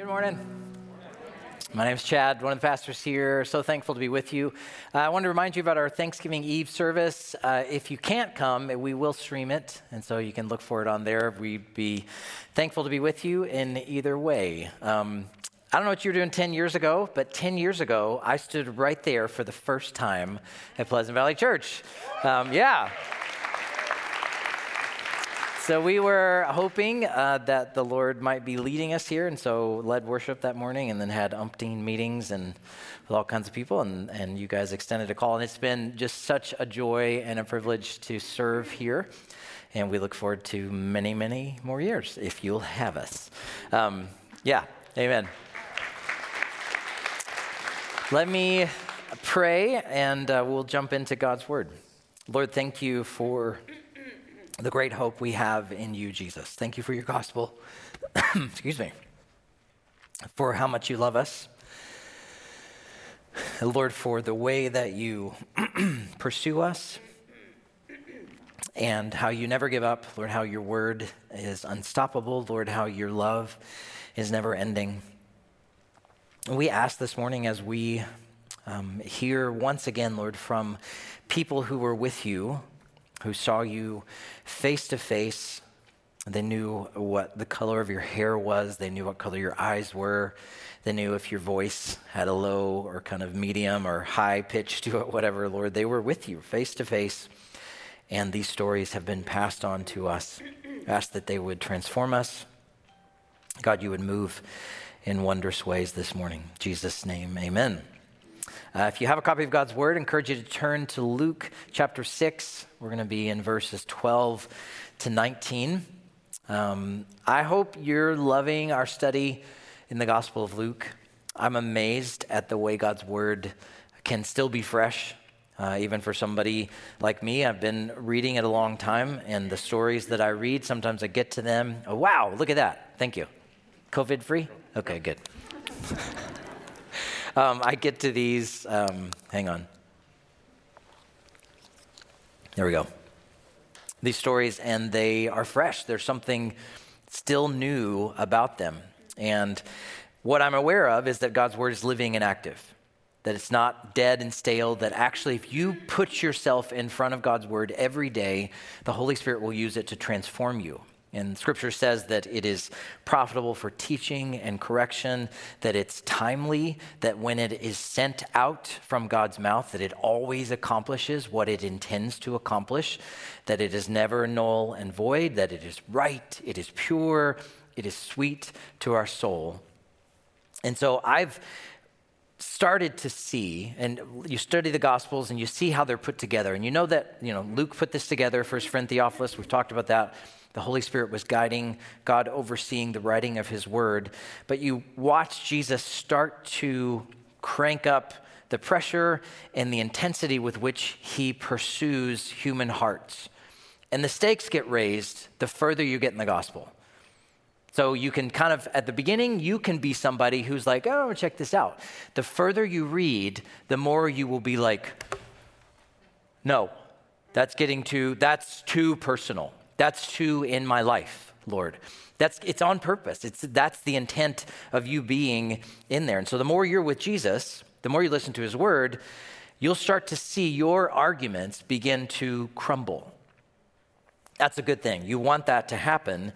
Good morning. My name is Chad, one of the pastors here. So thankful to be with you. Uh, I want to remind you about our Thanksgiving Eve service. Uh, if you can't come, we will stream it, and so you can look for it on there. We'd be thankful to be with you in either way. Um, I don't know what you were doing 10 years ago, but 10 years ago, I stood right there for the first time at Pleasant Valley Church. Um, yeah. So we were hoping uh, that the Lord might be leading us here, and so led worship that morning, and then had umpteen meetings and with all kinds of people, and, and you guys extended a call, and it's been just such a joy and a privilege to serve here, and we look forward to many, many more years if you'll have us. Um, yeah, amen. Let me pray, and uh, we'll jump into God's word. Lord, thank you for the great hope we have in you, Jesus. Thank you for your gospel. Excuse me. For how much you love us. Lord, for the way that you pursue us and how you never give up. Lord, how your word is unstoppable. Lord, how your love is never ending. We ask this morning as we um, hear once again, Lord, from people who were with you who saw you face to face. They knew what the color of your hair was, they knew what color your eyes were, they knew if your voice had a low or kind of medium or high pitch to it, whatever, Lord. They were with you face to face. And these stories have been passed on to us. Ask that they would transform us. God, you would move in wondrous ways this morning. In Jesus' name, amen. Uh, if you have a copy of God's Word, I encourage you to turn to Luke chapter 6. We're going to be in verses 12 to 19. Um, I hope you're loving our study in the Gospel of Luke. I'm amazed at the way God's Word can still be fresh. Uh, even for somebody like me, I've been reading it a long time, and the stories that I read, sometimes I get to them. Oh, wow, look at that. Thank you. COVID free? Okay, good. Um, I get to these, um, hang on. There we go. These stories, and they are fresh. There's something still new about them. And what I'm aware of is that God's word is living and active, that it's not dead and stale, that actually, if you put yourself in front of God's word every day, the Holy Spirit will use it to transform you. And scripture says that it is profitable for teaching and correction, that it's timely, that when it is sent out from God's mouth, that it always accomplishes what it intends to accomplish, that it is never null and void, that it is right, it is pure, it is sweet to our soul. And so I've started to see and you study the gospels and you see how they're put together. And you know that you know luke put this together his friend theophilus we've talked about that the Holy Spirit was guiding, God overseeing the writing of his word. But you watch Jesus start to crank up the pressure and the intensity with which he pursues human hearts. And the stakes get raised the further you get in the gospel. So you can kind of, at the beginning, you can be somebody who's like, oh, check this out. The further you read, the more you will be like, no, that's getting too, that's too personal. That's true in my life, Lord. That's it's on purpose. It's that's the intent of you being in there. And so the more you're with Jesus, the more you listen to his word, you'll start to see your arguments begin to crumble. That's a good thing. You want that to happen.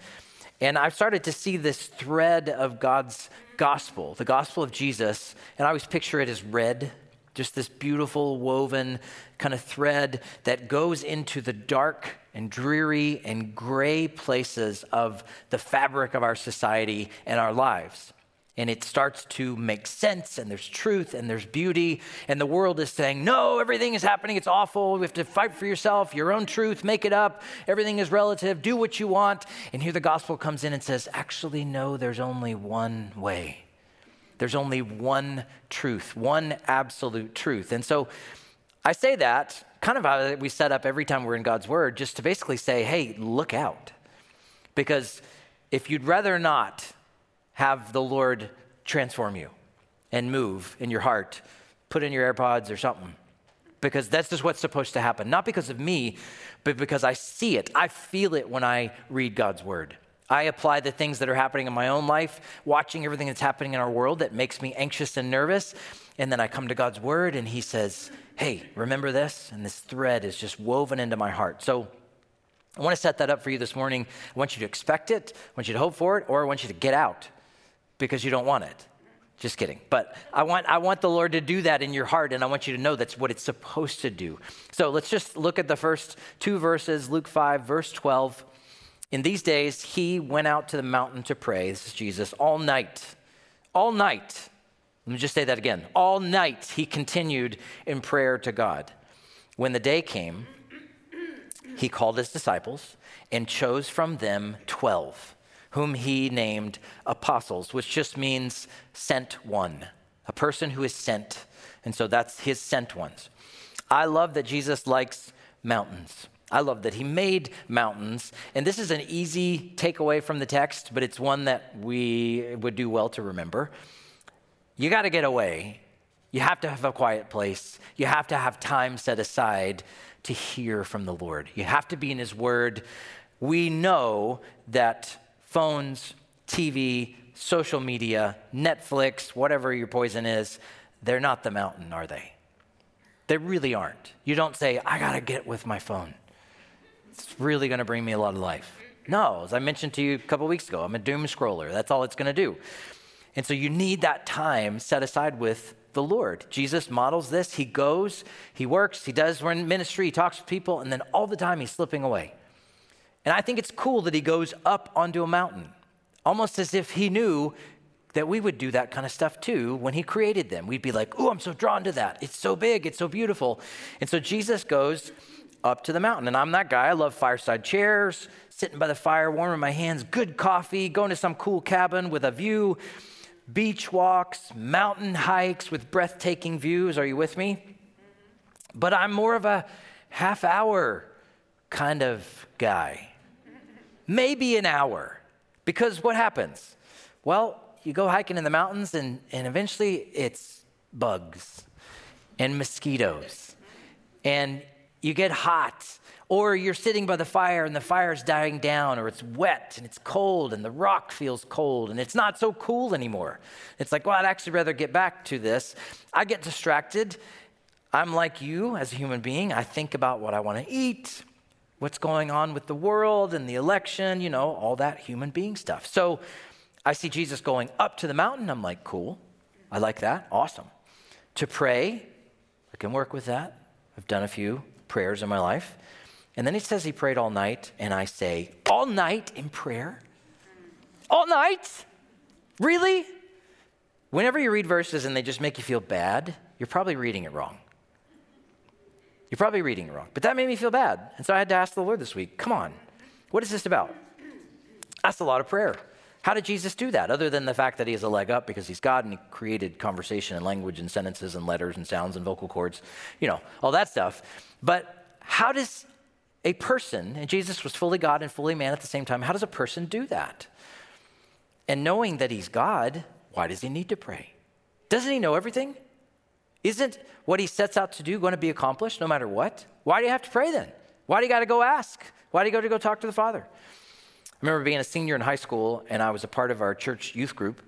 And I've started to see this thread of God's gospel, the gospel of Jesus, and I always picture it as red, just this beautiful woven kind of thread that goes into the dark and dreary and gray places of the fabric of our society and our lives. And it starts to make sense, and there's truth, and there's beauty. And the world is saying, No, everything is happening. It's awful. We have to fight for yourself, your own truth, make it up. Everything is relative. Do what you want. And here the gospel comes in and says, Actually, no, there's only one way. There's only one truth, one absolute truth. And so I say that kind of how we set up every time we're in God's Word, just to basically say, hey, look out. Because if you'd rather not have the Lord transform you and move in your heart, put in your AirPods or something. Because that's just what's supposed to happen. Not because of me, but because I see it. I feel it when I read God's Word. I apply the things that are happening in my own life, watching everything that's happening in our world that makes me anxious and nervous. And then I come to God's word and He says, Hey, remember this? And this thread is just woven into my heart. So I want to set that up for you this morning. I want you to expect it, I want you to hope for it, or I want you to get out because you don't want it. Just kidding. But I want, I want the Lord to do that in your heart, and I want you to know that's what it's supposed to do. So let's just look at the first two verses Luke 5, verse 12. In these days, he went out to the mountain to pray. This is Jesus all night. All night. Let me just say that again. All night, he continued in prayer to God. When the day came, he called his disciples and chose from them 12, whom he named apostles, which just means sent one, a person who is sent. And so that's his sent ones. I love that Jesus likes mountains. I love that he made mountains. And this is an easy takeaway from the text, but it's one that we would do well to remember. You got to get away. You have to have a quiet place. You have to have time set aside to hear from the Lord. You have to be in his word. We know that phones, TV, social media, Netflix, whatever your poison is, they're not the mountain, are they? They really aren't. You don't say, I got to get with my phone it's really going to bring me a lot of life. No, as I mentioned to you a couple weeks ago, I'm a doom scroller. That's all it's going to do. And so you need that time set aside with the Lord. Jesus models this. He goes, he works, he does we're in ministry, he talks to people, and then all the time he's slipping away. And I think it's cool that he goes up onto a mountain, almost as if he knew that we would do that kind of stuff too when he created them. We'd be like, oh, I'm so drawn to that. It's so big, it's so beautiful. And so Jesus goes up to the mountain. And I'm that guy. I love fireside chairs, sitting by the fire, warming my hands, good coffee, going to some cool cabin with a view, beach walks, mountain hikes with breathtaking views. Are you with me? But I'm more of a half hour kind of guy. Maybe an hour. Because what happens? Well, you go hiking in the mountains, and, and eventually it's bugs and mosquitoes. And you get hot, or you're sitting by the fire and the fire's dying down, or it's wet and it's cold and the rock feels cold and it's not so cool anymore. It's like, well, I'd actually rather get back to this. I get distracted. I'm like you as a human being. I think about what I want to eat, what's going on with the world and the election, you know, all that human being stuff. So I see Jesus going up to the mountain. I'm like, cool. I like that. Awesome. To pray, I can work with that. I've done a few prayers in my life. And then he says he prayed all night, and I say, All night in prayer? All night? Really? Whenever you read verses and they just make you feel bad, you're probably reading it wrong. You're probably reading it wrong. But that made me feel bad. And so I had to ask the Lord this week, Come on, what is this about? That's a lot of prayer. How did Jesus do that, other than the fact that he has a leg up because he's God and he created conversation and language and sentences and letters and sounds and vocal cords, you know, all that stuff. But how does a person, and Jesus was fully God and fully man at the same time, how does a person do that? And knowing that he's God, why does he need to pray? Doesn't he know everything? Isn't what he sets out to do going to be accomplished no matter what? Why do you have to pray then? Why do you got to go ask? Why do you go to go talk to the Father? I remember being a senior in high school, and I was a part of our church youth group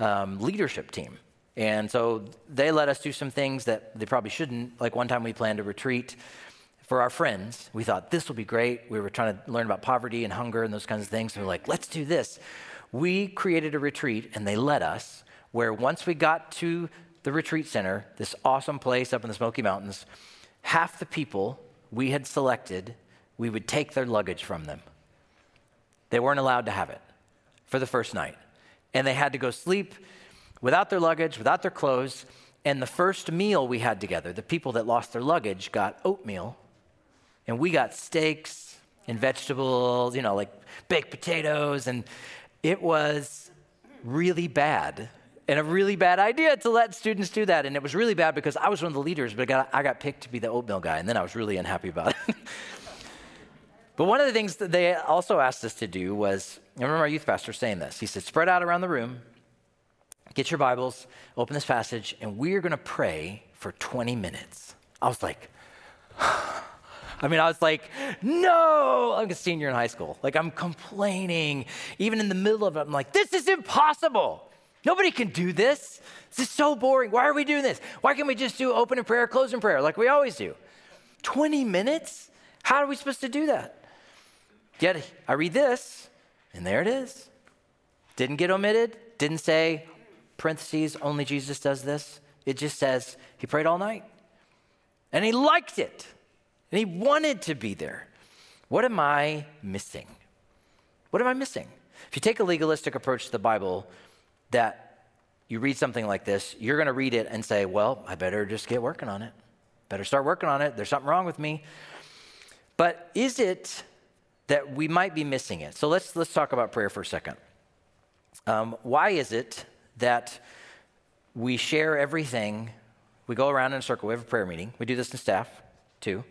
um, leadership team. And so they let us do some things that they probably shouldn't. Like one time we planned a retreat for our friends. We thought this will be great. We were trying to learn about poverty and hunger and those kinds of things. We we're like, let's do this. We created a retreat and they let us where once we got to the retreat center, this awesome place up in the Smoky Mountains, half the people we had selected, we would take their luggage from them. They weren't allowed to have it for the first night. And they had to go sleep without their luggage, without their clothes. And the first meal we had together, the people that lost their luggage got oatmeal, and we got steaks and vegetables, you know, like baked potatoes. And it was really bad and a really bad idea to let students do that. And it was really bad because I was one of the leaders, but I got, I got picked to be the oatmeal guy, and then I was really unhappy about it. but one of the things that they also asked us to do was I remember our youth pastor saying this. He said, spread out around the room Get your Bibles, open this passage, and we're going to pray for 20 minutes. I was like, I mean, I was like, no, I'm a senior in high school. Like, I'm complaining. Even in the middle of it, I'm like, this is impossible. Nobody can do this. This is so boring. Why are we doing this? Why can't we just do open in prayer, close in prayer like we always do? 20 minutes? How are we supposed to do that? Yet I read this, and there it is. Didn't get omitted, didn't say, parentheses, only Jesus does this. It just says he prayed all night. And he liked it. And he wanted to be there. What am I missing? What am I missing? If you take a legalistic approach to the Bible, that you read something like this, you're going to read it and say, well, I better just get working on it. Better start working on it. There's something wrong with me. But is it that we might be missing it? So let's, let's talk about prayer for a second. Um, why is it that we share everything? We go around in a circle, we have a prayer meeting. We do this in staff too.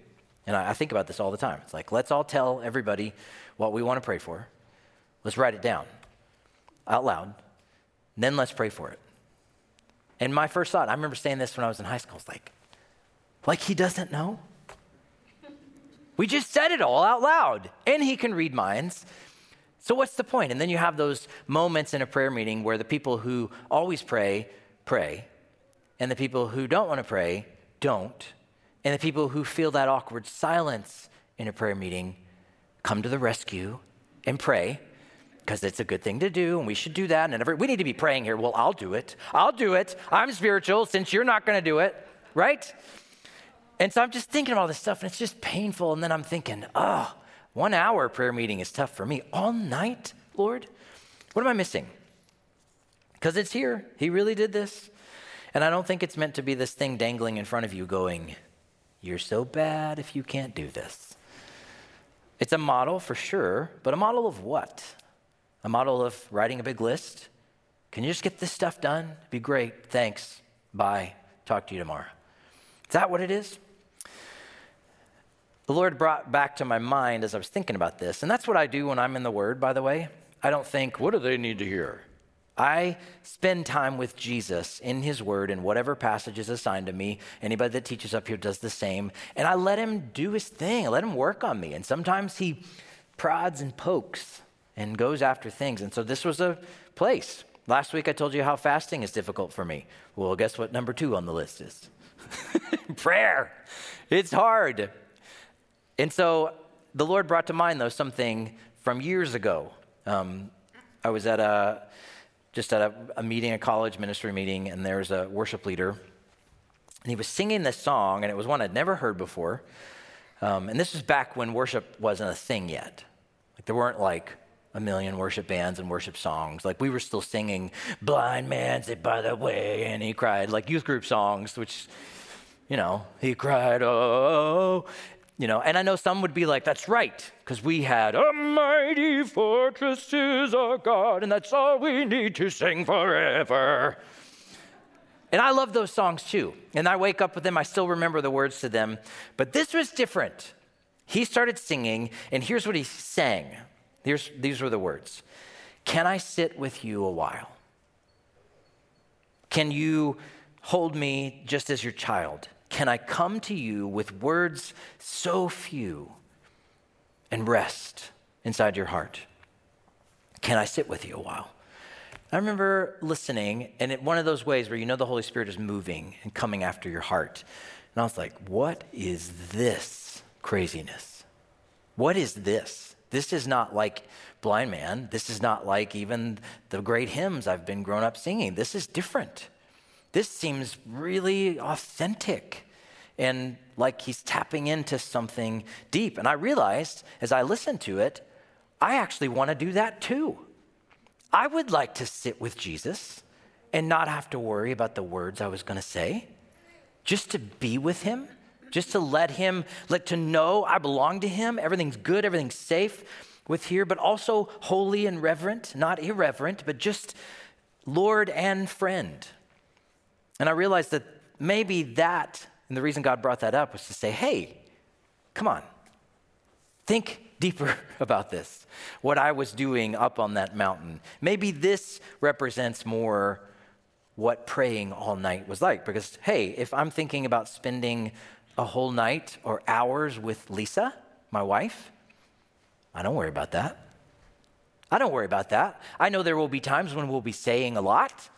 And I, I think about this all the time. It's like, let's all tell everybody what we want to pray for. Let's write it down out loud. Then let's pray for it. And my first thought, I remember saying this when I was in high school, it's like, like he doesn't know? We just said it all out loud, and he can read minds. So, what's the point? And then you have those moments in a prayer meeting where the people who always pray, pray, and the people who don't want to pray, don't. And the people who feel that awkward silence in a prayer meeting come to the rescue and pray because it's a good thing to do and we should do that. And every, we need to be praying here. Well, I'll do it. I'll do it. I'm spiritual since you're not going to do it, right? And so I'm just thinking of all this stuff and it's just painful. And then I'm thinking, oh, one hour prayer meeting is tough for me. All night, Lord? What am I missing? Because it's here. He really did this. And I don't think it's meant to be this thing dangling in front of you going, You're so bad if you can't do this. It's a model for sure, but a model of what? A model of writing a big list? Can you just get this stuff done? Be great. Thanks. Bye. Talk to you tomorrow. Is that what it is? The Lord brought back to my mind as I was thinking about this, and that's what I do when I'm in the Word, by the way. I don't think, what do they need to hear? I spend time with Jesus in His Word in whatever passage is assigned to me. Anybody that teaches up here does the same. And I let Him do His thing, I let Him work on me. And sometimes He prods and pokes and goes after things. And so this was a place. Last week I told you how fasting is difficult for me. Well, guess what number two on the list is? Prayer. It's hard. And so the Lord brought to mind, though, something from years ago. Um, I was at a just at a, a, meeting, a college ministry meeting, and there was a worship leader, and he was singing this song, and it was one I'd never heard before. Um, and this was back when worship wasn't a thing yet. Like there weren't like a million worship bands and worship songs. Like we were still singing "Blind Man Sit by the Way" and he cried, like youth group songs, which, you know, he cried, "Oh," you know. And I know some would be like, "That's right," because we had "A mighty fortress is our God," and that's all we need to sing forever. And I love those songs too. And I wake up with them, I still remember the words to them. But this was different. He started singing, and here's what he sang. Here's, these were the words Can I sit with you a while? Can you hold me just as your child? Can I come to you with words so few and rest inside your heart? Can I sit with you a while? I remember listening, and in one of those ways where you know the Holy Spirit is moving and coming after your heart. And I was like, what is this craziness? What is this? This is not like Blind Man. This is not like even the great hymns I've been grown up singing. This is different. This seems really authentic and like he's tapping into something deep. And I realized as I listened to it, I actually want to do that too. I would like to sit with Jesus and not have to worry about the words I was going to say, just to be with him just to let him, let to know I belong to him. Everything's good, everything's safe with here, but also holy and reverent, not irreverent, but just Lord and friend. And I realized that maybe that, and the reason God brought that up was to say, hey, come on, think deeper about this, what I was doing up on that mountain. Maybe this represents more what praying all night was like. Because, hey, if I'm thinking about spending a whole night or hours with Lisa, my wife? I don't worry about that. I don't worry about that. I know there will be times when we'll be saying a lot.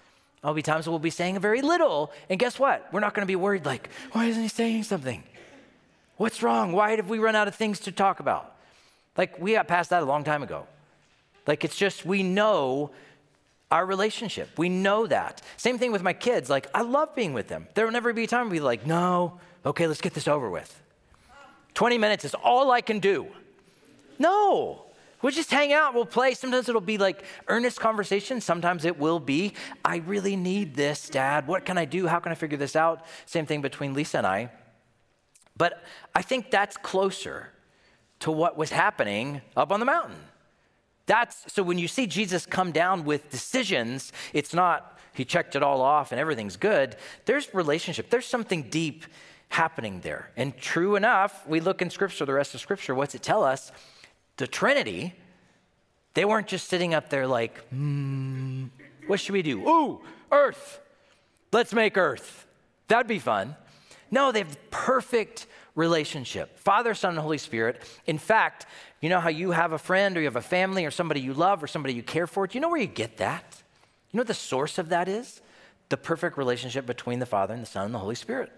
There'll be times we'll be saying very little. And guess what? We're not going to be worried like, why isn't he saying something? What's wrong? Why have we run out of things to talk about? Like, we got past that a long time ago. Like, it's just, we know our relationship. We know that. Same thing with my kids. Like, I love being with them. There will never be a time where be like, no, okay, let's get this over with. 20 minutes is all I can do. No. We'll just hang out, we'll play. Sometimes it'll be like earnest conversation. Sometimes it will be, I really need this, Dad. What can I do? How can I figure this out? Same thing between Lisa and I. But I think that's closer to what was happening up on the mountain. That's so when you see Jesus come down with decisions, it's not he checked it all off and everything's good. There's relationship. There's something deep happening there. And true enough, we look in scripture, the rest of scripture, what's it tell us? The Trinity, they weren't just sitting up there like, hmm, what should we do? Ooh, earth. Let's make earth. That'd be fun. No, they have perfect relationship Father, Son, and Holy Spirit. In fact, you know how you have a friend or you have a family or somebody you love or somebody you care for? Do you know where you get that? You know what the source of that is? The perfect relationship between the Father and the Son and the Holy Spirit.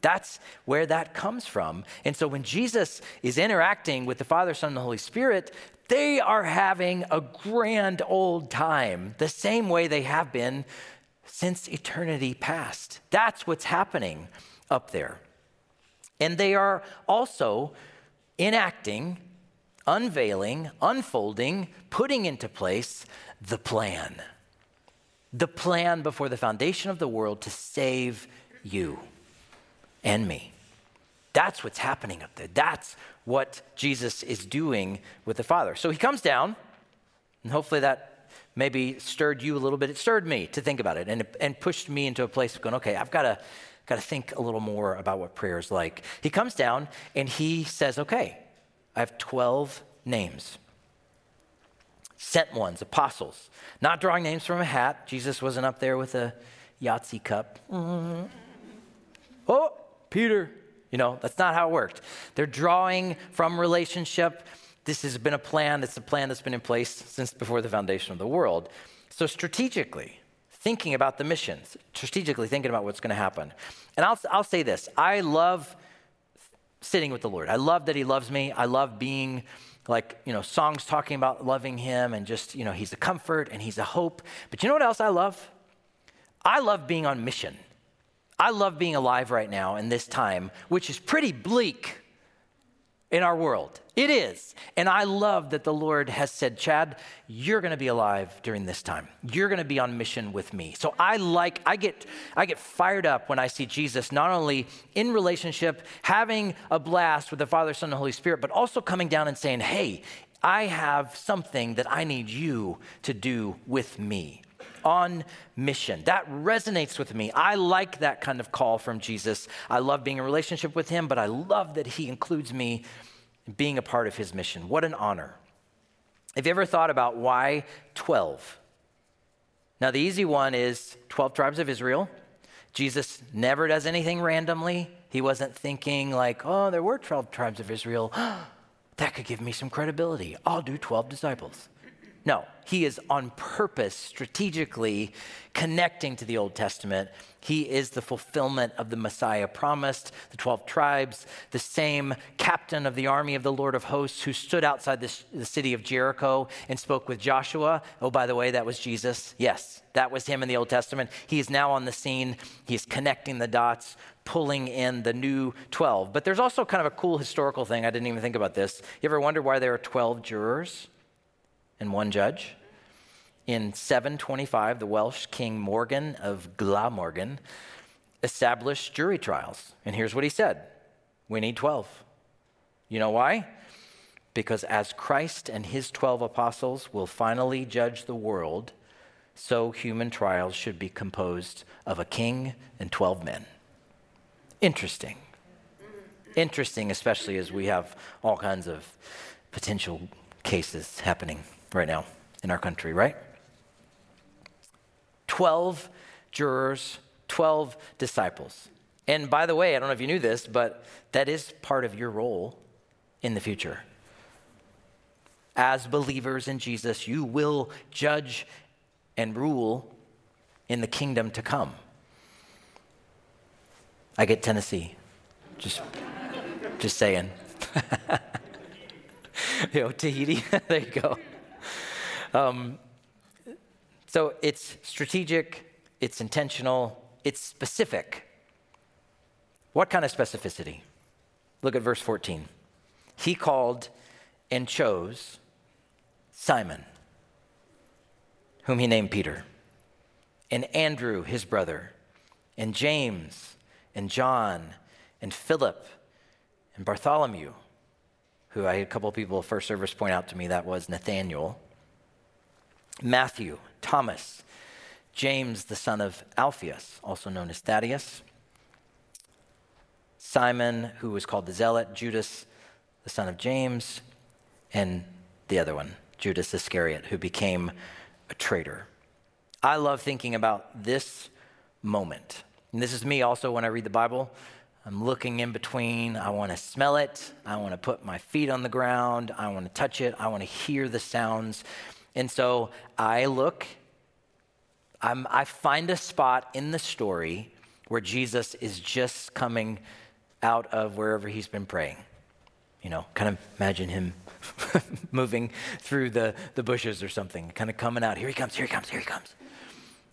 That's where that comes from. And so when Jesus is interacting with the Father, Son, and the Holy Spirit, they are having a grand old time, the same way they have been since eternity past. That's what's happening up there. And they are also enacting, unveiling, unfolding, putting into place the plan. The plan before the foundation of the world to save you and me. That's what's happening up there. That's what Jesus is doing with the Father. So he comes down, and hopefully that maybe stirred you a little bit. It stirred me to think about it and, and pushed me into a place of going, okay, I've got to got to think a little more about what prayer is like. He comes down and he says, Okay, I have 12 names. Sent ones, apostles. Not drawing names from a hat. Jesus wasn't up there with a Yahtzee cup. Mm-hmm. Oh, Peter. You know, that's not how it worked. They're drawing from relationship. This has been a plan. It's a plan that's been in place since before the foundation of the world. So, strategically, thinking about the missions, strategically thinking about what's going to happen. And I'll, I'll say this I love sitting with the Lord. I love that He loves me. I love being like, you know, songs talking about loving Him and just, you know, He's a comfort and He's a hope. But you know what else I love? I love being on mission. I love being alive right now in this time, which is pretty bleak in our world. It is. And I love that the Lord has said, Chad, you're going to be alive during this time. You're going to be on mission with me. So I like I get I get fired up when I see Jesus not only in relationship having a blast with the Father, Son, and Holy Spirit, but also coming down and saying, "Hey, I have something that I need you to do with me." On mission. That resonates with me. I like that kind of call from Jesus. I love being in relationship with him, but I love that he includes me being a part of his mission. What an honor. Have you ever thought about why 12? Now, the easy one is 12 tribes of Israel. Jesus never does anything randomly. He wasn't thinking, like, oh, there were 12 tribes of Israel. that could give me some credibility. I'll do 12 disciples. No, he is on purpose, strategically connecting to the Old Testament. He is the fulfillment of the Messiah promised, the 12 tribes, the same captain of the army of the Lord of hosts who stood outside the, the city of Jericho and spoke with Joshua. Oh, by the way, that was Jesus. Yes, that was him in the Old Testament. He is now on the scene. He's connecting the dots, pulling in the new 12. But there's also kind of a cool historical thing. I didn't even think about this. You ever wonder why there are 12 jurors? And one judge. In 725, the Welsh king Morgan of Glamorgan established jury trials. And here's what he said We need 12. You know why? Because as Christ and his 12 apostles will finally judge the world, so human trials should be composed of a king and 12 men. Interesting. Interesting, especially as we have all kinds of potential cases happening right now in our country, right? 12 jurors, 12 disciples. And by the way, I don't know if you knew this, but that is part of your role in the future. As believers in Jesus, you will judge and rule in the kingdom to come. I get Tennessee. Just, just saying. you know, Tahiti. there you go. Um, so it's strategic, it's intentional, it's specific. What kind of specificity? Look at verse 14. He called and chose Simon, whom he named Peter, and Andrew, his brother, and James, and John, and Philip, and Bartholomew, who I had a couple people first service point out to me that was Nathaniel, Matthew, Thomas, James, the son of Alphaeus, also known as Thaddeus, Simon, who was called the Zealot, Judas, the son of James, and the other one, Judas Iscariot, who became a traitor. I love thinking about this moment. And this is me also when I read the Bible. I'm looking in between. I want to smell it. I want to put my feet on the ground. I want to touch it. I want to hear the sounds. And so I look, I'm, I find a spot in the story where Jesus is just coming out of wherever he's been praying. You know, kind of imagine him moving through the, the bushes or something, kind of coming out. Here he comes, here he comes, here he comes.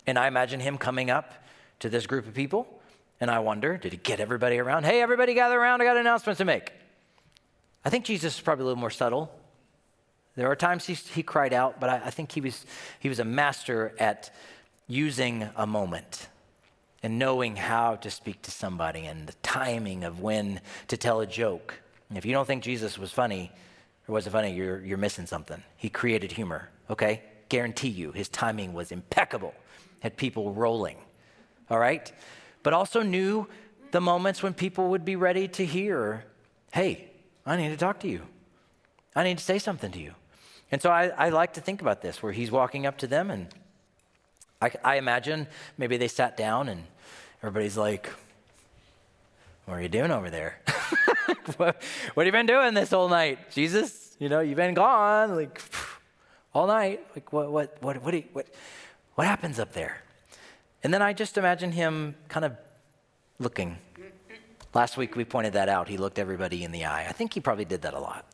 And I imagine him coming up to this group of people. And I wonder, did he get everybody around? Hey, everybody gather around. I got an announcement to make. I think Jesus is probably a little more subtle. There are times he, he cried out, but I, I think he was, he was a master at using a moment and knowing how to speak to somebody and the timing of when to tell a joke. And if you don't think Jesus was funny or wasn't funny, you're, you're missing something. He created humor, okay? Guarantee you, his timing was impeccable, had people rolling, all right? But also knew the moments when people would be ready to hear, hey, I need to talk to you. I need to say something to you. And so I, I like to think about this, where he's walking up to them and I, I imagine maybe they sat down and everybody's like, What are you doing over there? what, what have you been doing this whole night? Jesus, you know, you've been gone like all night. Like, what, what, what, what, you, what, what happens up there? And then I just imagine him kind of looking. Last week we pointed that out. He looked everybody in the eye. I think he probably did that a lot.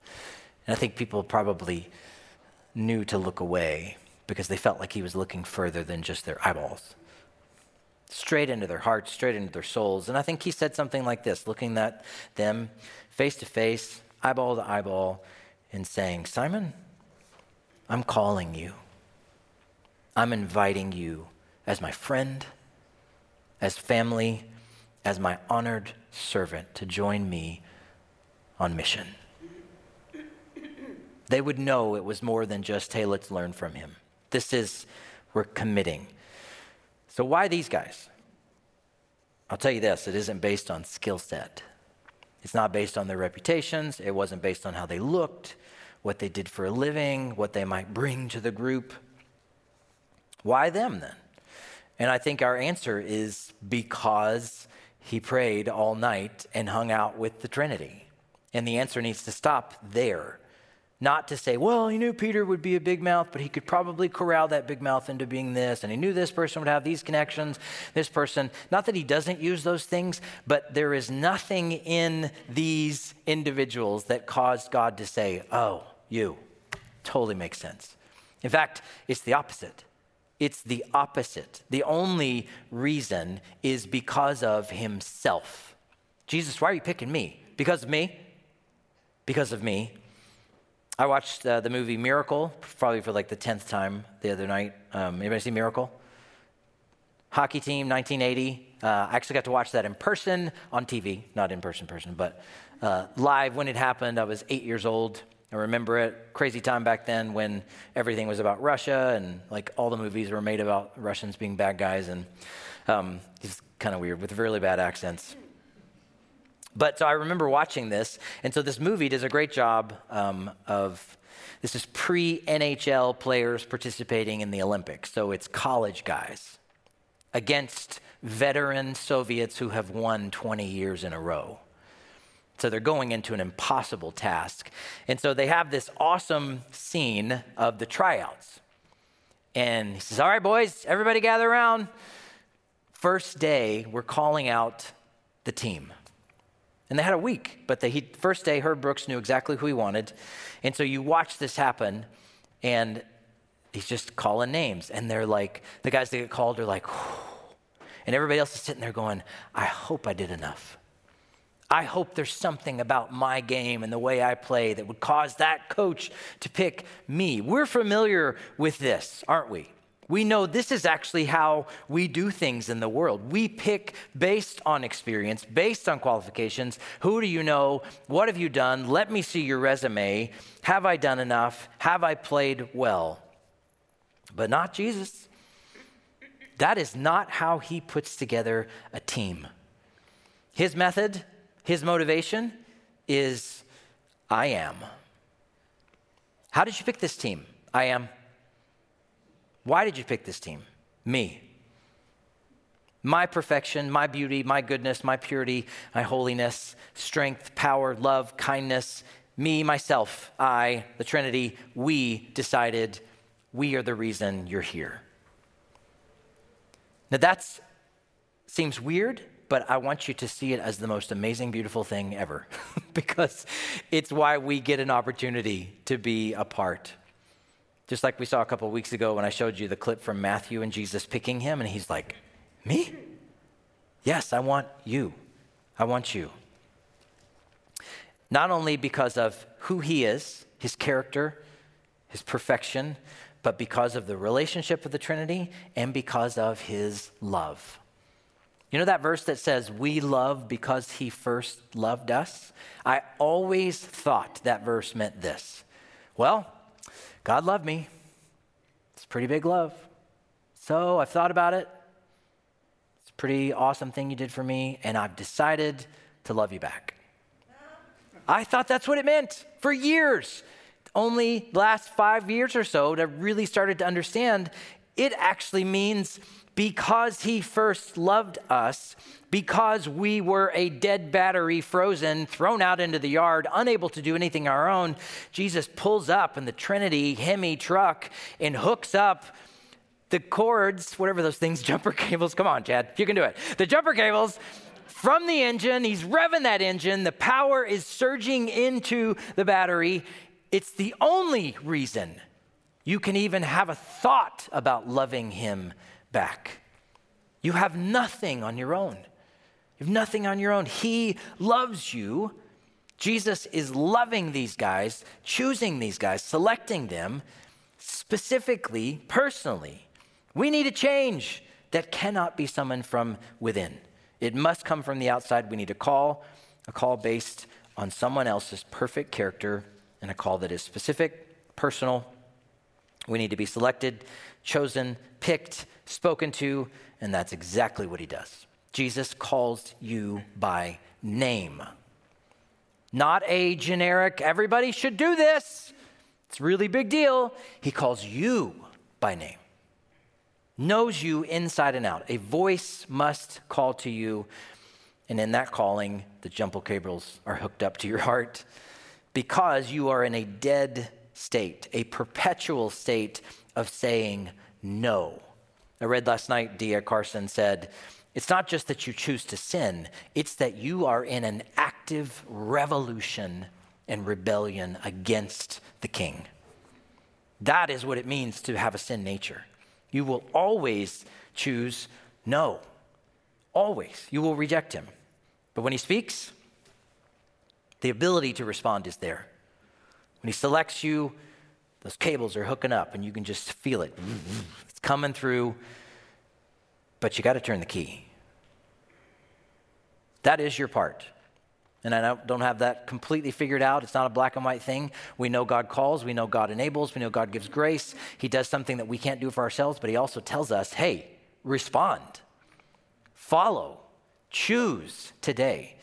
And I think people probably knew to look away because they felt like he was looking further than just their eyeballs. Straight into their hearts, straight into their souls. And I think he said something like this, looking at them face to face, eyeball to eyeball, and saying, Simon, I'm calling you. I'm inviting you as my friend, as family, as my honored servant to join me on mission. They would know it was more than just, hey, let's learn from him. This is, we're committing. So, why these guys? I'll tell you this it isn't based on skill set. It's not based on their reputations. It wasn't based on how they looked, what they did for a living, what they might bring to the group. Why them then? And I think our answer is because he prayed all night and hung out with the Trinity. And the answer needs to stop there. Not to say, well, he knew Peter would be a big mouth, but he could probably corral that big mouth into being this. And he knew this person would have these connections, this person. Not that he doesn't use those things, but there is nothing in these individuals that caused God to say, oh, you. Totally makes sense. In fact, it's the opposite. It's the opposite. The only reason is because of himself. Jesus, why are you picking me? Because of me? Because of me. I watched uh, the movie Miracle, probably for like the 10th time the other night. Um, anybody see Miracle? Hockey team, 1980. Uh, I actually got to watch that in person on TV, not in person, person, but uh, live when it happened. I was eight years old. I remember it. Crazy time back then when everything was about Russia and like all the movies were made about Russians being bad guys and um, it's kind of weird with really bad accents. But so I remember watching this, and so this movie does a great job um, of this is pre NHL players participating in the Olympics. So it's college guys against veteran Soviets who have won 20 years in a row. So they're going into an impossible task. And so they have this awesome scene of the tryouts. And he says, All right, boys, everybody gather around. First day, we're calling out the team. And they had a week, but the he, first day, Herb Brooks knew exactly who he wanted. And so you watch this happen, and he's just calling names. And they're like, the guys that get called are like, Whew. and everybody else is sitting there going, I hope I did enough. I hope there's something about my game and the way I play that would cause that coach to pick me. We're familiar with this, aren't we? We know this is actually how we do things in the world. We pick based on experience, based on qualifications. Who do you know? What have you done? Let me see your resume. Have I done enough? Have I played well? But not Jesus. That is not how he puts together a team. His method his motivation is I am. How did you pick this team? I am. Why did you pick this team? Me. My perfection, my beauty, my goodness, my purity, my holiness, strength, power, love, kindness, me, myself, I, the Trinity, we decided we are the reason you're here. Now that seems weird, but I want you to see it as the most amazing, beautiful thing ever because it's why we get an opportunity to be a part. Just like we saw a couple weeks ago when I showed you the clip from Matthew and Jesus picking him, and he's like, Me? Yes, I want you. I want you. Not only because of who he is, his character, his perfection, but because of the relationship of the Trinity and because of his love. You know that verse that says, We love because he first loved us? I always thought that verse meant this. Well, God loved me. It's pretty big love. So I've thought about it. It's a pretty awesome thing you did for me, and I've decided to love you back. I thought that's what it meant for years. Only last five years or so that I really started to understand it actually means because he first loved us, because we were a dead battery, frozen, thrown out into the yard, unable to do anything our own, Jesus pulls up in the Trinity Hemi truck and hooks up the cords, whatever those things, jumper cables. Come on, Chad, you can do it. The jumper cables from the engine. He's revving that engine. The power is surging into the battery. It's the only reason you can even have a thought about loving him back. You have nothing on your own. You have nothing on your own. He loves you. Jesus is loving these guys, choosing these guys, selecting them specifically, personally. We need a change that cannot be summoned from within. It must come from the outside. We need a call, a call based on someone else's perfect character, and a call that is specific, personal. We need to be selected, chosen, picked, spoken to, and that's exactly what he does. Jesus calls you by name. Not a generic, everybody should do this. It's a really big deal. He calls you by name, knows you inside and out. A voice must call to you. And in that calling, the jumper cables are hooked up to your heart because you are in a dead state, a perpetual state of saying no I read last night, D.A. Carson said, It's not just that you choose to sin, it's that you are in an active revolution and rebellion against the king. That is what it means to have a sin nature. You will always choose no. Always. You will reject him. But when he speaks, the ability to respond is there. When he selects you, those cables are hooking up and you can just feel it. It's coming through, but you got to turn the key. That is your part. And I don't have that completely figured out. It's not a black and white thing. We know God calls, we know God enables, we know God gives grace. He does something that we can't do for ourselves, but He also tells us hey, respond, follow, choose today.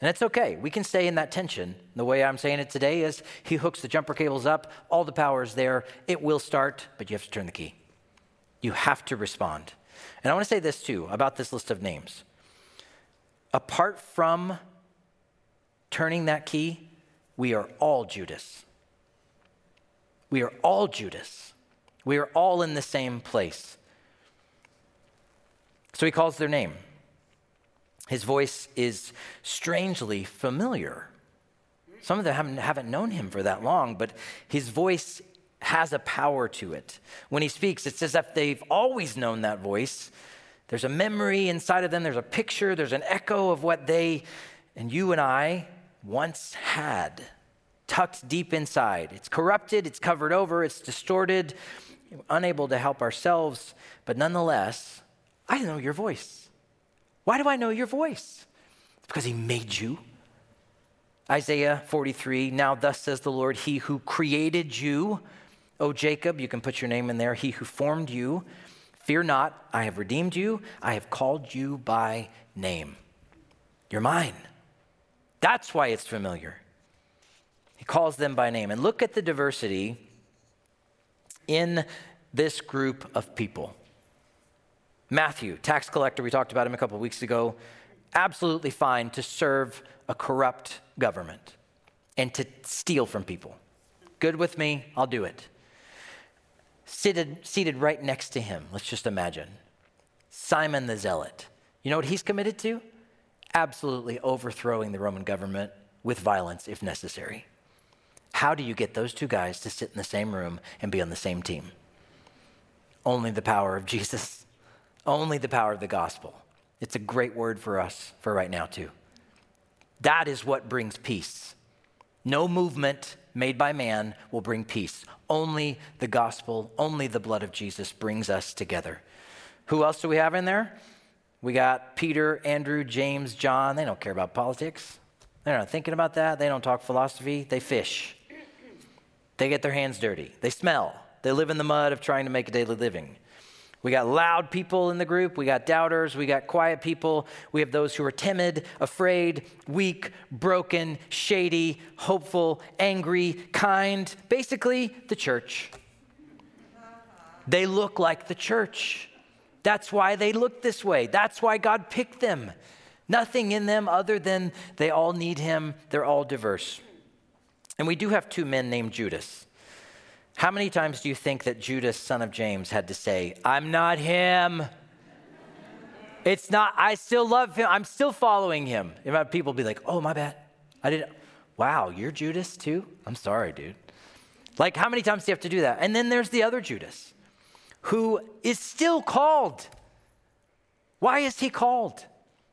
And it's okay. We can stay in that tension. The way I'm saying it today is he hooks the jumper cables up, all the power is there, it will start, but you have to turn the key. You have to respond. And I want to say this too about this list of names. Apart from turning that key, we are all Judas. We are all Judas. We are all in the same place. So he calls their name. His voice is strangely familiar. Some of them haven't, haven't known him for that long, but his voice has a power to it. When he speaks, it's as if they've always known that voice. There's a memory inside of them, there's a picture, there's an echo of what they and you and I once had tucked deep inside. It's corrupted, it's covered over, it's distorted, unable to help ourselves, but nonetheless, I know your voice. Why do I know your voice? It's because he made you. Isaiah 43, now thus says the Lord, He who created you, O Jacob, you can put your name in there, He who formed you, fear not, I have redeemed you, I have called you by name. You're mine. That's why it's familiar. He calls them by name. And look at the diversity in this group of people. Matthew, tax collector, we talked about him a couple weeks ago, absolutely fine to serve a corrupt government and to steal from people. Good with me, I'll do it. Seated, seated right next to him, let's just imagine Simon the Zealot. You know what he's committed to? Absolutely overthrowing the Roman government with violence if necessary. How do you get those two guys to sit in the same room and be on the same team? Only the power of Jesus, only the power of the gospel. It's a great word for us for right now, too. That is what brings peace. No movement made by man will bring peace. Only the gospel, only the blood of Jesus brings us together. Who else do we have in there? We got Peter, Andrew, James, John. They don't care about politics. They're not thinking about that. They don't talk philosophy. They fish. They get their hands dirty. They smell. They live in the mud of trying to make a daily living. We got loud people in the group. We got doubters. We got quiet people. We have those who are timid, afraid, weak, broken, shady, hopeful, angry, kind. Basically, the church. They look like the church. That's why they look this way. That's why God picked them. Nothing in them other than they all need Him. They're all diverse. And we do have two men named Judas. How many times do you think that Judas, son of James, had to say, I'm not him? It's not, I still love him. I'm still following him. And people be like, oh, my bad. I didn't, wow, you're Judas too? I'm sorry, dude. Like, how many times do you have to do that? And then there's the other Judas who is still called. Why is he called?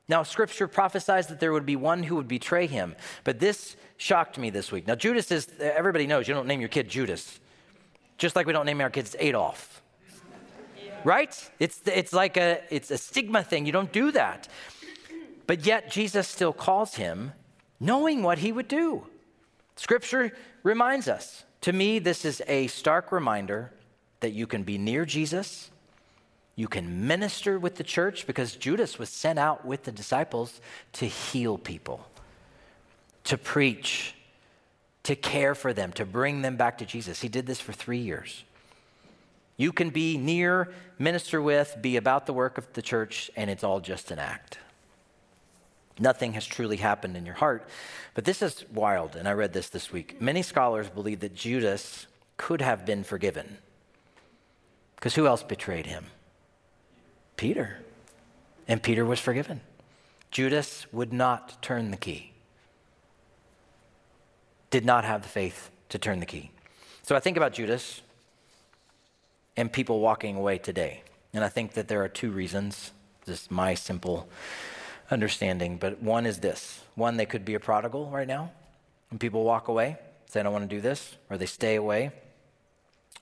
Now, scripture prophesies that there would be one who would betray him, but this shocked me this week. Now, Judas is, everybody knows you don't name your kid Judas. Just like we don't name our kids Adolf. Right? It's, it's like a, it's a stigma thing. You don't do that. But yet Jesus still calls him knowing what he would do. Scripture reminds us. To me, this is a stark reminder that you can be near Jesus, you can minister with the church, because Judas was sent out with the disciples to heal people, to preach, to care for them, to bring them back to Jesus. He did this for three years. You can be near, minister with, be about the work of the church, and it's all just an act. Nothing has truly happened in your heart. But this is wild, and I read this this week. Many scholars believe that Judas could have been forgiven. Because who else betrayed him? Peter. And Peter was forgiven. Judas would not turn the key did not have the faith to turn the key. So I think about Judas and people walking away today. And I think that there are two reasons. This is my simple understanding. But one is this one, they could be a prodigal right now, and people walk away, say, I don't want to do this, or they stay away.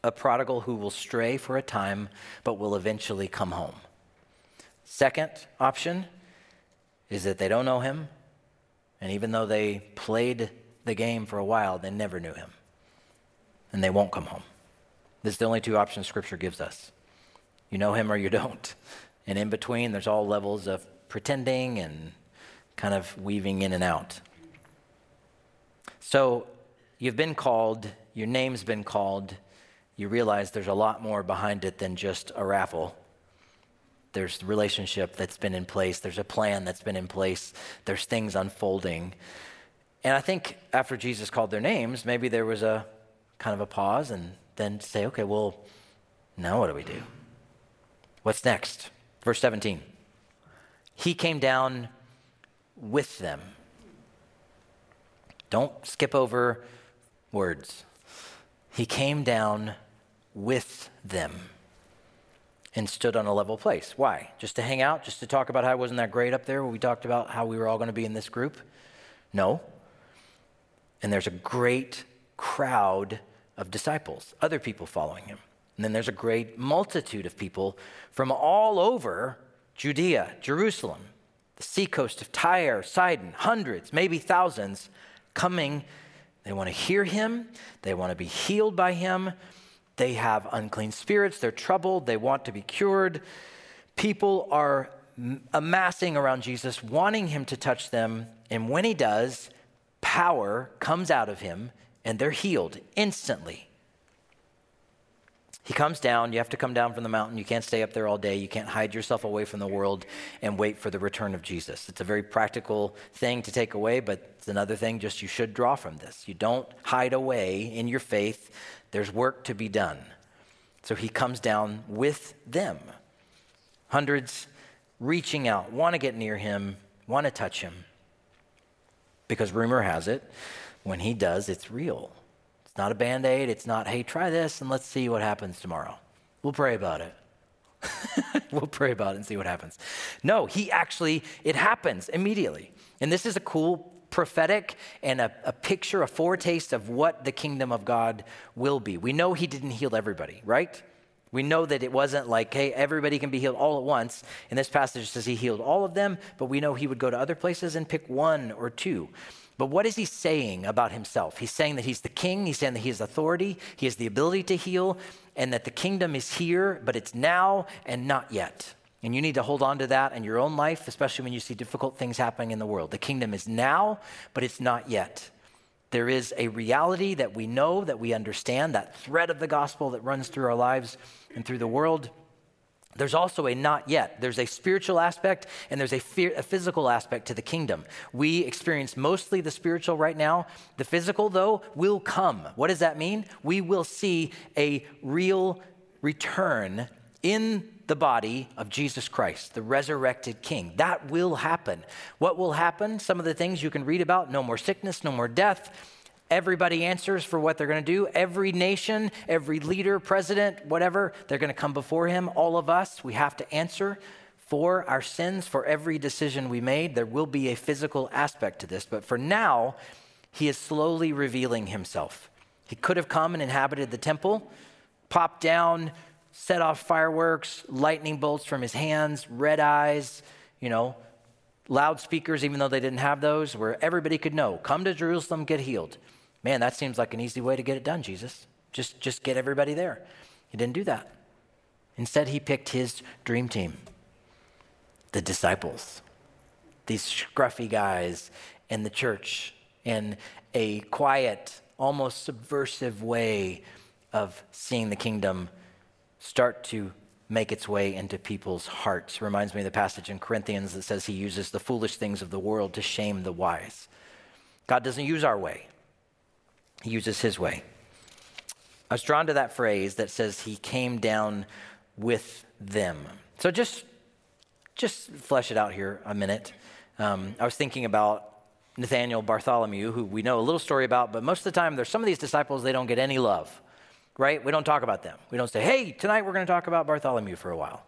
A prodigal who will stray for a time, but will eventually come home. Second option is that they don't know him, and even though they played the game for a while, they never knew him. And they won't come home. This is the only two options Scripture gives us. You know him or you don't. And in between, there's all levels of pretending and kind of weaving in and out. So you've been called, your name's been called, you realize there's a lot more behind it than just a raffle. There's relationship that's been in place. There's a plan that's been in place. There's things unfolding. And I think after Jesus called their names, maybe there was a kind of a pause and then say, okay, well, now what do we do? What's next? Verse 17. He came down with them. Don't skip over words. He came down with them and stood on a level place. Why? Just to hang out? Just to talk about how it wasn't that great up there when we talked about how we were all going to be in this group? No. And there's a great crowd of disciples, other people following him. And then there's a great multitude of people from all over Judea, Jerusalem, the seacoast of Tyre, Sidon, hundreds, maybe thousands coming. They want to hear him, they want to be healed by him, they have unclean spirits, they're troubled, they want to be cured. People are amassing around Jesus, wanting him to touch them. And when he does, power comes out of him and they're healed instantly. He comes down. You have to come down from the mountain. You can't stay up there all day. You can't hide yourself away from the world and wait for the return of Jesus. It's a very practical thing to take away, but it's another thing just you should draw from this. You don't hide away in your faith there's work to be done. So he comes down with them. Hundreds reaching out, want to get near him, want to touch him. Because rumor has it, when he does, it's real. It's not a band aid. It's not, hey, try this and let's see what happens tomorrow. We'll pray about it. we'll pray about it and see what happens. No, he actually, it happens immediately. And this is a cool prophetic and a, a, picture, a foretaste of what the kingdom of God will be. We know he didn't heal everybody, right? We know that it wasn't like, hey, everybody can be healed all at once. In this passage, says he healed all of them, but we know he would go to other places and pick one or two. But what is he saying about himself? He's saying that he's the king, he's saying that he has authority, he has the ability to heal, and that the kingdom is here, but it's now and not yet. And you need to hold on to that in your own life, especially when you see difficult things happening in the world. The kingdom is now, but it's not yet. There is a reality that we know, that we understand, that thread of the gospel that runs through our lives and through the world. There's also a not yet. There's a spiritual aspect and there's a, physical aspect to the kingdom. We experience mostly the spiritual right now. The physical, though, will come. What does that mean? We will see a real return in the body of Jesus Christ, the resurrected King. That will happen. What will happen? Some of the things you can read about no more sickness, no more death. Everybody answers for what they're going to do. Every nation, every leader, president, whatever, they're going to come before him. All of us, we have to answer for our sins, for every decision we made. There will be a physical aspect to this, but for now, he is slowly revealing himself. He could have come and inhabited the temple, popped down, set off fireworks, lightning bolts from his hands, red eyes, you know, loudspeakers, even though they didn't have those, where everybody could know come to Jerusalem, get healed. Man, that seems like an easy way to get it done, Jesus. Just, just get everybody there. He didn't do that. Instead, he picked his dream team the disciples, these scruffy guys in the church, in a quiet, almost subversive way of seeing the kingdom start to make its way into people's hearts. Reminds me of the passage in Corinthians that says he uses the foolish things of the world to shame the wise. God doesn't use our way, he uses his way. I was drawn to that phrase that says he came down with them. So just just flesh it out here a minute. Um, I was thinking about Nathaniel Bartholomew, who we know a little story about, but most of the time there's some of these disciples they don't get any love right? We don't talk about them. We don't say, hey, tonight we're going to talk about Bartholomew for a while.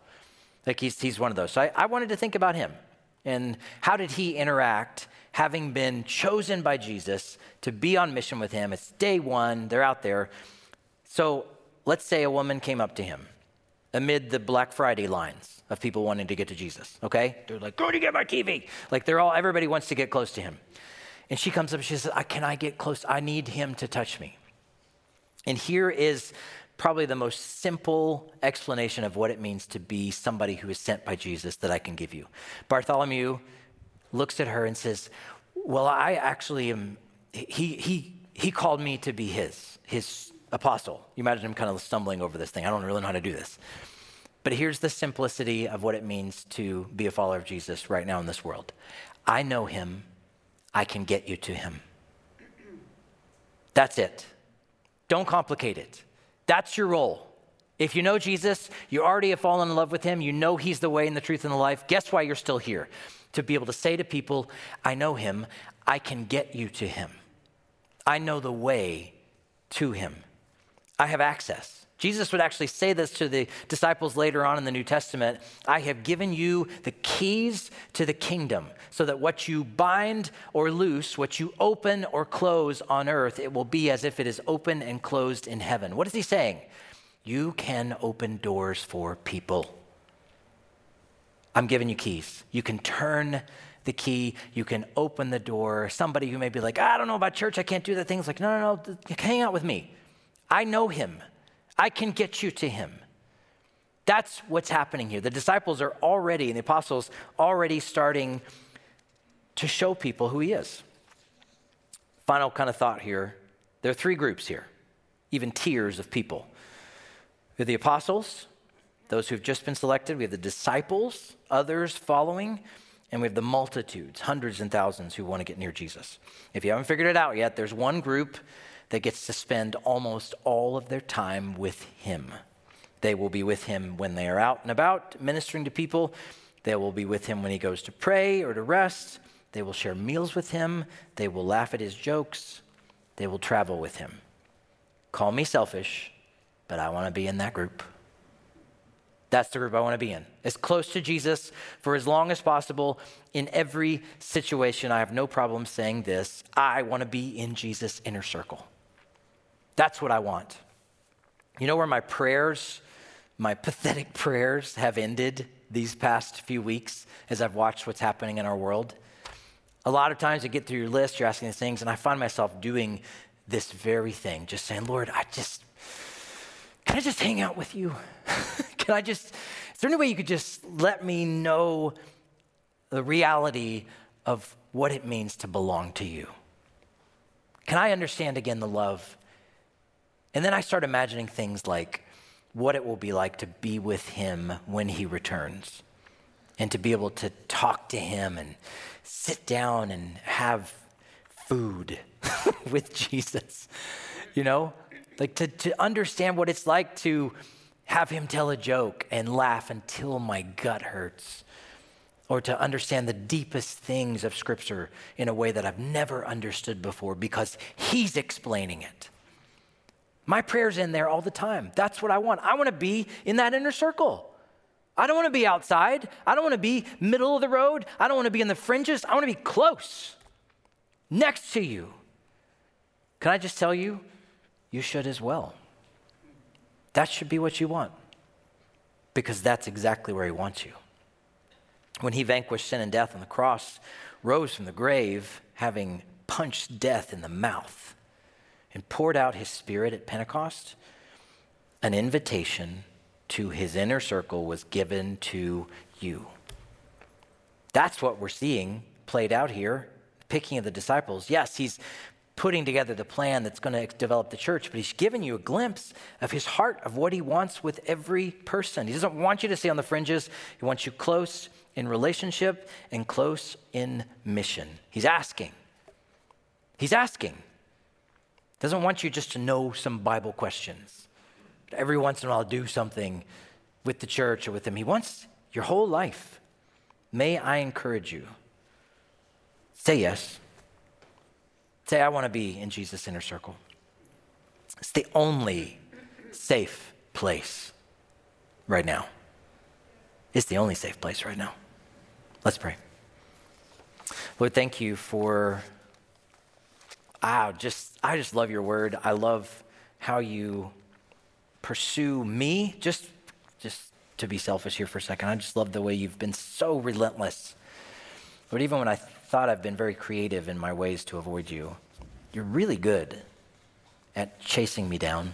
Like he's, he's one of those. So I, I wanted to think about him and how did he interact having been chosen by Jesus to be on mission with him. It's day one, they're out there. So let's say a woman came up to him amid the Black Friday lines of people wanting to get to Jesus, okay? They're like, go to get my TV. Like they're all, everybody wants to get close to him. And she comes up she says, Can I get close? I need him to touch me. And here is probably the most simple explanation of what it means to be somebody who is sent by Jesus that I can give you. Bartholomew looks at her and says, Well, I actually am, he, he, he called me to be his, his apostle. You imagine him kind of stumbling over this thing. I don't really know how to do this. But here's the simplicity of what it means to be a follower of Jesus right now in this world I know him, I can get you to him. That's it. Don't complicate it. That's your role. If you know Jesus, you already have fallen in love with him, you know he's the way and the truth and the life. Guess why you're still here? To be able to say to people, I know him, I can get you to him. I know the way to him. I have access. Jesus would actually say this to the disciples later on in the New Testament I have given you the keys to the kingdom, so that what you bind or loose, what you open or close on earth, it will be as if it is open and closed in heaven. What is he saying? You can open doors for people. I'm giving you keys. You can turn the key, you can open the door. Somebody who may be like, I don't know about church, I can't do that thing. like, no, no, no, hang out with me. I know him. I can get you to him. That's what's happening here. The disciples are already, and the apostles already starting to show people who he is. Final kind of thought here there are three groups here, even tiers of people. We have the apostles, those who've just been selected, we have the disciples, others following, and we have the multitudes, hundreds and thousands who want to get near Jesus. If you haven't figured it out yet, there's one group that gets to spend almost all of their time with Him. They will be with Him when they are out and about ministering to people. They will be with Him when He goes to pray or to rest. They will share meals with Him. They will laugh at His jokes. They will travel with Him. Call me selfish, but I want to be in that group. That's the group I want to be in. As close to Jesus for as long as possible in every situation. I have no problem saying this. I want to be in Jesus' inner circle. That's what I want. You know where my prayers, my pathetic prayers, have ended these past few weeks as I've watched what's happening in our world? A lot of times you get through your list, you're asking these things, and I find myself doing this very thing, just saying, Lord, I just, can I just hang out with you? can I just, is there any way you could just let me know the reality of what it means to belong to you? Can I understand again the love and then I start imagining things like what it will be like to be with him when he returns and to be able to talk to him and sit down and have food with Jesus. You know, like to, to understand what it's like to have him tell a joke and laugh until my gut hurts, or to understand the deepest things of Scripture in a way that I've never understood before because he's explaining it. My prayer's in there all the time. That's what I want. I want to be in that inner circle. I don't want to be outside. I don't want to be middle of the road. I don't want to be in the fringes. I want to be close, next to you. Can I just tell you, you should as well. That should be what you want because that's exactly where He wants you. When He vanquished sin and death on the cross, rose from the grave, having punched death in the mouth and poured out his spirit at Pentecost, an invitation to his inner circle was given to you. That's what we're seeing played out here, picking of the disciples. Yes, he's putting together the plan that's going to develop the church, but he's given you a glimpse of his heart, of what he wants with every person. He doesn't want you to stay on the fringes, he wants you close in relationship and close in mission. He's asking. He's asking. Doesn't want you just to know some Bible questions. Every once in a while, do something with the church or with Him. He wants your whole life. May I encourage you? Say yes. Say, I want to be in Jesus' inner circle. It's the only safe place right now. It's the only safe place right now. Let's pray. Lord, thank you for just I just love your word. I love how you pursue me. Just just to be selfish here for a second. I just love the way you've been so relentless. But even when I thought I've been very creative in my ways to avoid you, you're really good at chasing me down.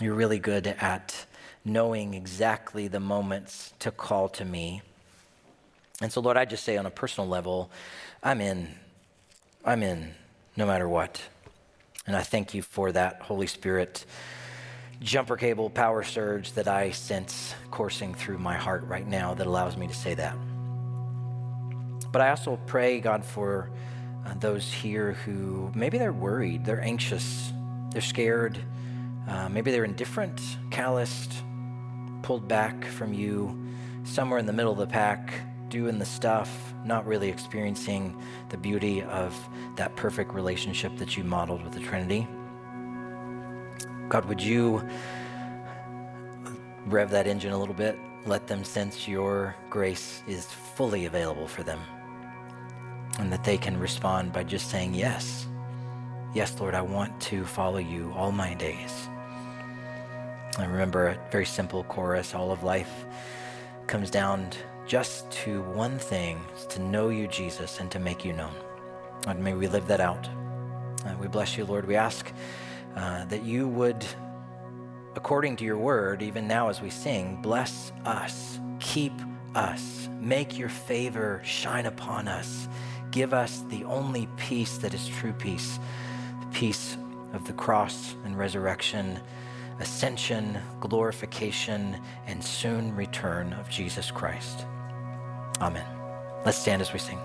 You're really good at knowing exactly the moments to call to me. And so, Lord, I just say on a personal level, I'm in. I'm in no matter what. And I thank you for that, Holy Spirit, jumper cable power surge that I sense coursing through my heart right now that allows me to say that. But I also pray, God, for uh, those here who maybe they're worried, they're anxious, they're scared, uh, maybe they're indifferent, calloused, pulled back from you, somewhere in the middle of the pack, doing the stuff, not really experiencing the beauty of that perfect relationship that you modeled with the Trinity. God, would you rev that engine a little bit? Let them sense your grace is fully available for them and that they can respond by just saying, Yes, yes, Lord, I want to follow you all my days. I remember a very simple chorus all of life comes down just to one thing to know you, Jesus, and to make you known. And may we live that out. Uh, we bless you, Lord. We ask uh, that you would, according to your word, even now as we sing, bless us, keep us, make your favor shine upon us, give us the only peace that is true peace, the peace of the cross and resurrection, ascension, glorification, and soon return of Jesus Christ. Amen. Let's stand as we sing.